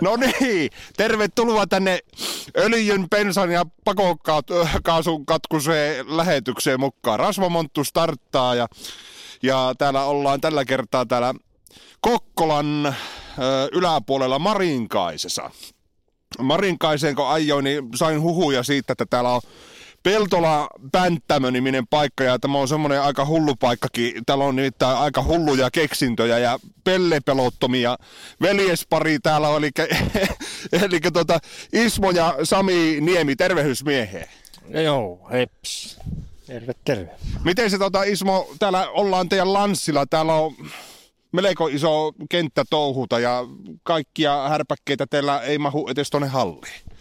No niin, tervetuloa tänne öljyn, bensan ja pakokaasun katkuseen lähetykseen mukaan. Rasvamonttu starttaa ja, ja täällä ollaan tällä kertaa täällä Kokkolan ö, yläpuolella Marinkaisessa. Marinkaiseen kun ajoin, niin sain huhuja siitä, että täällä on Peltola Pänttämö-niminen paikka ja tämä on semmoinen aika hullu paikkakin. Täällä on nimittäin aika hulluja keksintöjä ja pellepelottomia veljespari täällä on. Eli, eli tota, Ismo ja Sami Niemi, tervehdysmiehe. Joo, heps. Terve, terve. Miten se tota, Ismo, täällä ollaan teidän lanssilla, täällä on melko iso kenttä touhuta ja kaikkia härpäkkeitä teillä ei mahu edes tuonne halliin.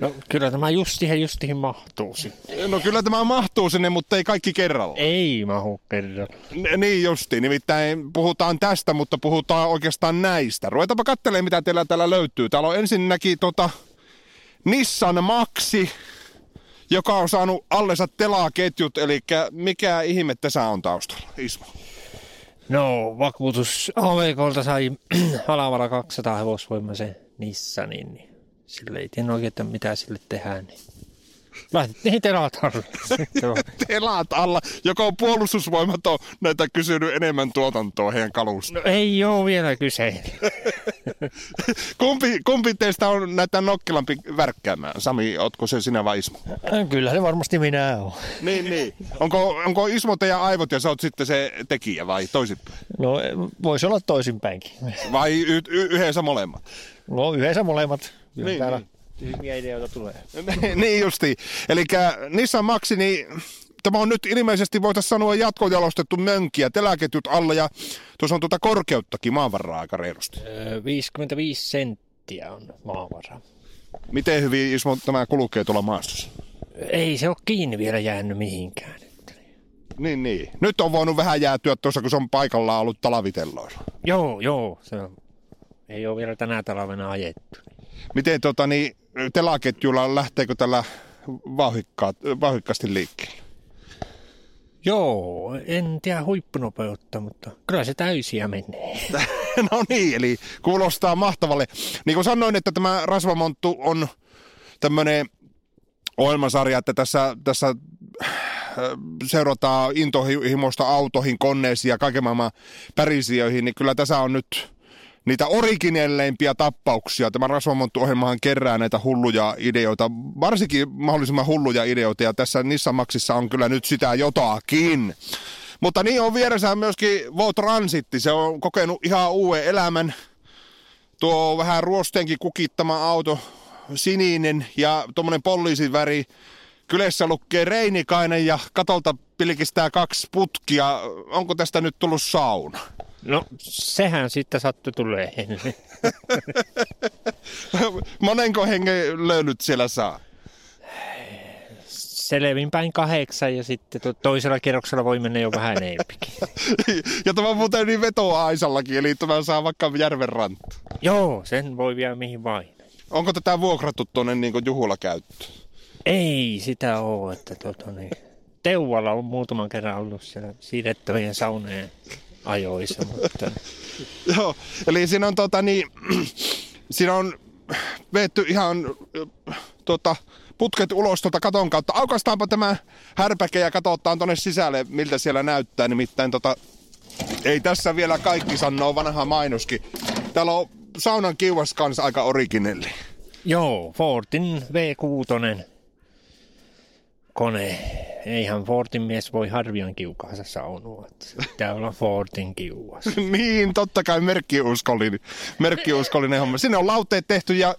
No kyllä tämä justihin justihin mahtuu sitten. No kyllä tämä mahtuu sinne, mutta ei kaikki kerralla. Ei mahu kerralla. N- niin justi, nimittäin puhutaan tästä, mutta puhutaan oikeastaan näistä. Ruvetaanpa katselemaan, mitä teillä täällä löytyy. Täällä on ensinnäkin tota Nissan Maxi, joka on saanut allensa telaketjut, eli mikä ihme tässä on taustalla, Ismo? No, vakuutus AVKlta sai alavalla 200 hevosvoimaisen Nissanin, niin sille ei tiedä oikein, että mitä sille tehdään. Niin. Lähdettiin telat alle. Telat alla, joka on puolustusvoimat on näitä kysynyt enemmän tuotantoa heidän kalusta. No ei ole vielä kyse. kumpi, kumpi teistä on näitä nokkelampi värkkäämään? Sami, ootko se sinä vai Ismo? Kyllä se varmasti minä on. Niin, niin. Onko, onko Ismo teidän aivot ja sä oot sitten se tekijä vai toisinpäin? No voisi olla toisinpäinkin. Vai y- y- yhdessä molemmat? No yhdessä molemmat. Niin, täällä niin. tyhmiä ideoita tulee. niin justi. Eli Nissan Maxi, niin tämä on nyt ilmeisesti voitaisiin sanoa jatkojalostettu mönkiä, teläketjut alla ja tuossa on tuota korkeuttakin maanvarraa aika reilusti. Öö, 55 senttiä on maavara. Miten hyvin Ismo tämä kulkee tuolla maastossa? Ei se ole kiinni vielä jäänyt mihinkään. Niin, niin. Nyt on voinut vähän jäätyä tuossa, kun se on paikallaan ollut talavitelloilla. Joo, joo. Se on, ei ole vielä tänä talvena ajettu. Miten tota, niin, telaketjulla lähteekö tällä vauhikkaasti liikkeelle? Joo, en tiedä huippunopeutta, mutta kyllä se täysiä menee. no niin, eli kuulostaa mahtavalle. Niin kuin sanoin, että tämä Rasvamonttu on tämmöinen ohjelmasarja, että tässä, tässä äh, seurataan intohimoista autoihin, koneisiin ja kaiken maailman pärisiöihin, niin kyllä tässä on nyt niitä originelleimpia tappauksia. Tämä Rasvamonttu-ohjelmahan kerää näitä hulluja ideoita, varsinkin mahdollisimman hulluja ideoita, ja tässä Nissan Maxissa on kyllä nyt sitä jotakin. Mutta niin on vieressä myöskin Vo Transitti, se on kokenut ihan uuden elämän. Tuo vähän ruosteenkin kukittama auto, sininen ja tuommoinen poliisin väri. Kylässä lukee Reinikainen ja katolta pilkistää kaksi putkia. Onko tästä nyt tullut sauna? No, sehän sitten sattui tulee. Monenko hengen löylyt siellä saa? Selvinpäin kahdeksan ja sitten to- toisella kerroksella voi mennä jo vähän enempikin. ja tämä muuten niin vetoa Aisallakin, eli tämä saa vaikka järven ranta. Joo, sen voi vielä mihin vain. Onko tätä vuokrattu tuonne niin juhula käyttöön? Ei sitä ole, että tota, niin, Teuvalla on muutaman kerran ollut siellä siirrettävien saunojen ajoissa, mutta Joo, eli siinä on tota niin, siinä on veetty ihan tota, putket ulos tuota katon kautta. Aukastaanpa tämä härpäke ja katsotaan tonne sisälle, miltä siellä näyttää. Nimittäin tota, ei tässä vielä kaikki sanoo vanha mainoskin. Täällä on saunan kiuas kanssa aika originelli. joo, Fordin V6 kone. Eihän Fordin mies voi harvian kiukaansa se Pitää olla Fordin kiuas. niin, totta kai merkkiuskollinen, merkkiuskollinen homma. Sinne on lauteet tehty ja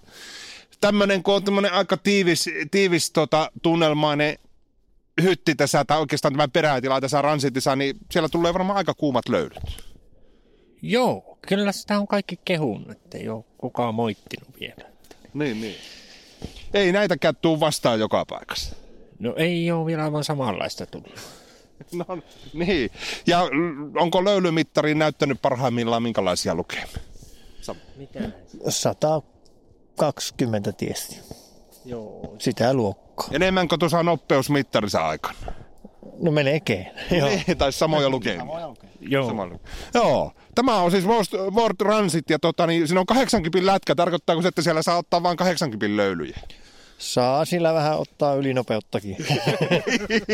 tämmöinen, kun on tämmöinen aika tiivis, tiivis tota, tunnelmainen hytti tässä, tai oikeastaan tämä perätila tässä ransitissa, niin siellä tulee varmaan aika kuumat löydyt. Joo, kyllä sitä on kaikki kehun, että ei ole kukaan moittinut vielä. Niin, niin. Ei näitäkään tuu vastaan joka paikassa. No ei ole vielä aivan samanlaista tullut. No niin. Ja onko löylymittari näyttänyt parhaimmillaan minkälaisia lukemia? Mitä? 120 tiesti. Joo. Sitä luokkaa. Enemmän kuin tuossa nopeusmittarissa aikana. No melkein. Joo. Niin, tai samoja lukemia. Joo. Samalla. Joo. Tämä on siis World, World Transit ja tota, niin, siinä on 80 lätkä. Tarkoittaako se, että siellä saa ottaa vain 80 löylyjä? Saa sillä vähän ottaa ylinopeuttakin.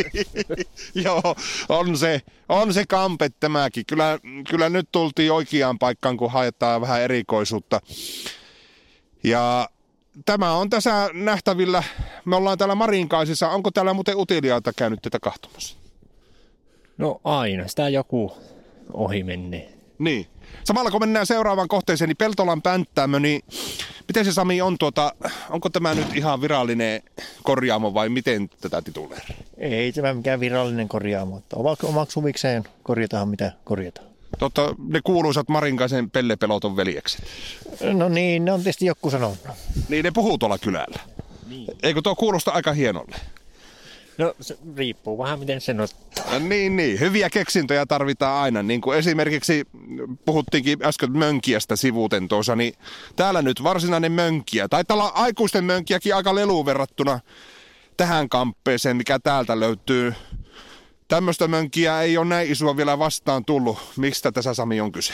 Joo, on se, on se kampe tämäkin. Kyllä, kyllä nyt tultiin oikeaan paikkaan, kun haetaan vähän erikoisuutta. Ja tämä on tässä nähtävillä. Me ollaan täällä Marinkaisissa. Onko täällä muuten utiliaita käynyt tätä kahtomassa? No aina, sitä joku ohi menee. Niin. Samalla kun mennään seuraavaan kohteeseen, niin Peltolan pänttäämö, niin miten se Sami on tuota, onko tämä nyt ihan virallinen korjaamo vai miten tätä tituleeraa? Ei tämä mikään virallinen korjaamo, mutta omaksi huvikseen korjataan mitä korjataan. Totta, ne kuuluisat Marinkaisen pellepeloton veljekset. No niin, ne on tietysti joku sanonut. Niin ne puhuu tuolla kylällä. Niin. Eikö tuo kuulosta aika hienolle? No se riippuu vähän miten sen ottaa. Niin, niin. Hyviä keksintöjä tarvitaan aina. Niin kuin esimerkiksi puhuttiinkin äsken mönkiästä sivuuten tuossa, niin täällä nyt varsinainen mönkiä. Taitaa olla aikuisten mönkiäkin aika leluun verrattuna tähän kamppeeseen, mikä täältä löytyy. Tämmöistä mönkiä ei ole näin isoa vielä vastaan tullut. Mistä tässä Sami on kyse?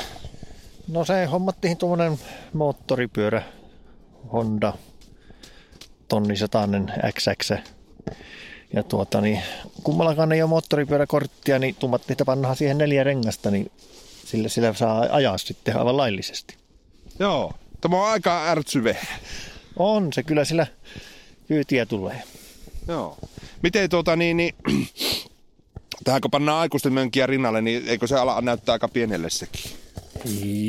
No se hommattiin tuommoinen moottoripyörä Honda tonnisatainen XX. Ja tuota niin, kummallakaan ei ole moottoripyöräkorttia, niin tummattiin, että pannaan siihen neljä rengasta, niin sillä, sillä saa ajaa sitten aivan laillisesti. Joo, tämä on aika ärtsyve. On se kyllä sillä kyytiä tulee. Joo. Miten tuota niin, niin tähän kun pannaan aikuisten mönkiä rinnalle, niin eikö se ala näyttää aika pienelle sekin?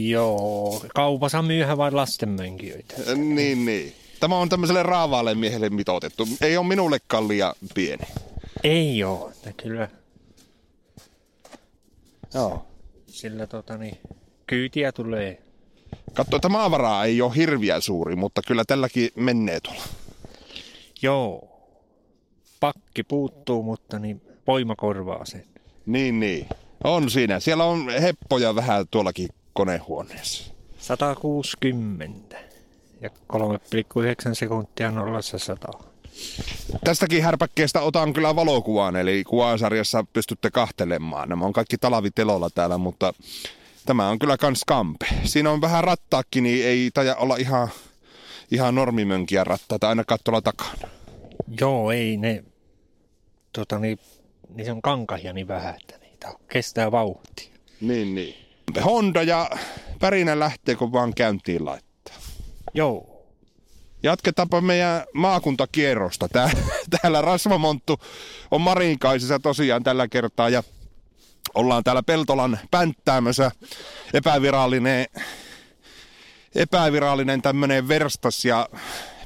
Joo, kaupassa myyhän vain lastenmönkijöitä. Niin, niin. Tämä on tämmöiselle raavaalle miehelle mitoitettu. Ei ole minullekaan liian pieni. Ei oo, että kyllä Joo. sillä tota niin, kyytiä tulee. Katso, että maavaraa ei ole hirviä suuri, mutta kyllä tälläkin menee tuolla. Joo, pakki puuttuu, mutta niin voima korvaa sen. Niin, niin. On siinä. Siellä on heppoja vähän tuollakin konehuoneessa. 160 ja 3,9 sekuntia nollassa 100. Tästäkin härpäkkeestä otan kyllä valokuvan, eli kuvasarjassa pystytte kahtelemaan. Nämä on kaikki talavitelolla täällä, mutta tämä on kyllä kans kampe. Siinä on vähän rattaakin, niin ei taja olla ihan, ihan normimönkiä rattaita ainakaan tuolla takana. Joo, ei ne, tota niin, niin se on kankahia niin vähän, että niitä kestää vauhtia. Niin, niin. Honda ja Pärinä lähtee, kun vaan käyntiin laittaa. Joo, Jatketaanpa meidän maakuntakierrosta. Tää, täällä Rasvamonttu on Marinkaisessa tosiaan tällä kertaa ja ollaan täällä Peltolan pänttäämössä epävirallinen, epävirallinen tämmönen verstas ja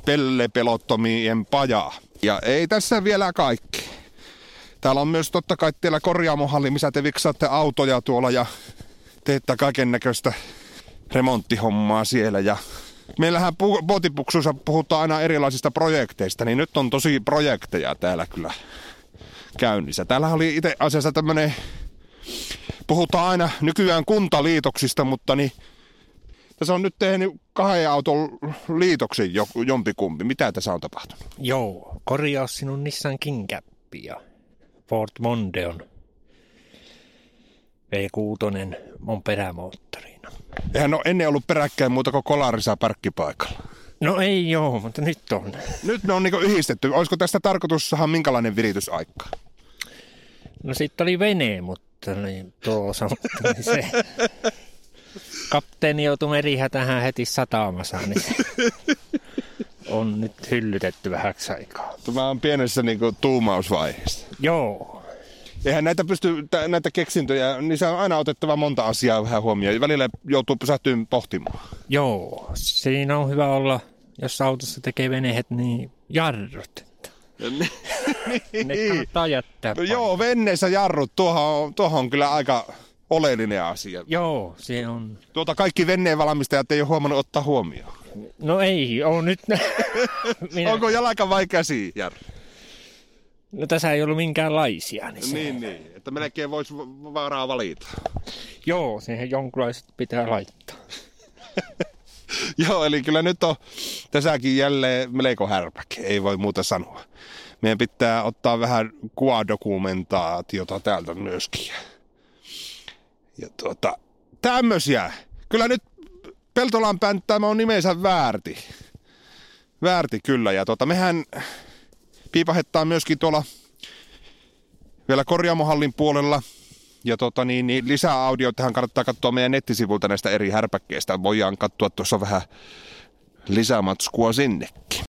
pellepelottomien paja. Ja ei tässä vielä kaikki. Täällä on myös totta kai teillä korjaamohalli, missä te viksaatte autoja tuolla ja teette kaiken näköistä remonttihommaa siellä. Ja meillähän pu- puhutaan aina erilaisista projekteista, niin nyt on tosi projekteja täällä kyllä käynnissä. Täällä oli itse asiassa tämmönen, puhutaan aina nykyään kuntaliitoksista, mutta niin tässä on nyt tehnyt kahden auton liitoksen jo, jompikumpi. Mitä tässä on tapahtunut? joo, korjaus sinun Nissan Kingcappi ja Ford Mondeon V6 on perämoottorina. Eihän ole ennen ollut peräkkäin muuta kuin kolarissa parkkipaikalla. No ei joo, mutta nyt on. Nyt ne on niinku yhdistetty. Olisiko tästä tarkoitus saada minkälainen viritysaika? No sitten oli vene, mutta niin tuo niin se kapteeni joutui merihätähän heti satamassa, niin on nyt hyllytetty vähäksi aikaa. Tämä on pienessä niinku tuumausvaiheessa. Joo, Eihän näitä pysty, tä- näitä keksintöjä, niin se on aina otettava monta asiaa vähän huomioon. Välillä joutuu pysähtyä pohtimaan. joo, siinä on hyvä olla, jos autossa tekee venehet, niin jarrut. Ne kannattaa jättää. No joo, venneessä jarrut, tuohon on, tuohon on kyllä aika oleellinen asia. Joo, se on. Tuota kaikki venneen valmistajat ei ole huomannut ottaa huomioon. No ei, on nyt. Minä... Onko jalka vai käsi, Jarru? No tässä ei ollut minkäänlaisia. Niin, se... Niin, niin. Että melkein voisi varaa valita. Joo, siihen jonkunlaiset pitää laittaa. Joo, eli kyllä nyt on tässäkin jälleen melko härpäke, ei voi muuta sanoa. Meidän pitää ottaa vähän kuvadokumentaatiota täältä myöskin. Ja tuota, tämmösiä. Kyllä nyt Peltolanpään tämä on nimensä väärti. Väärti kyllä. Ja tuota, mehän piipahettaa myöskin tuolla vielä korjaamohallin puolella. Ja tota, niin, niin lisää audioitahan kannattaa katsoa meidän nettisivulta näistä eri härpäkkeistä. Voidaan katsoa tuossa vähän lisämatskua sinnekin.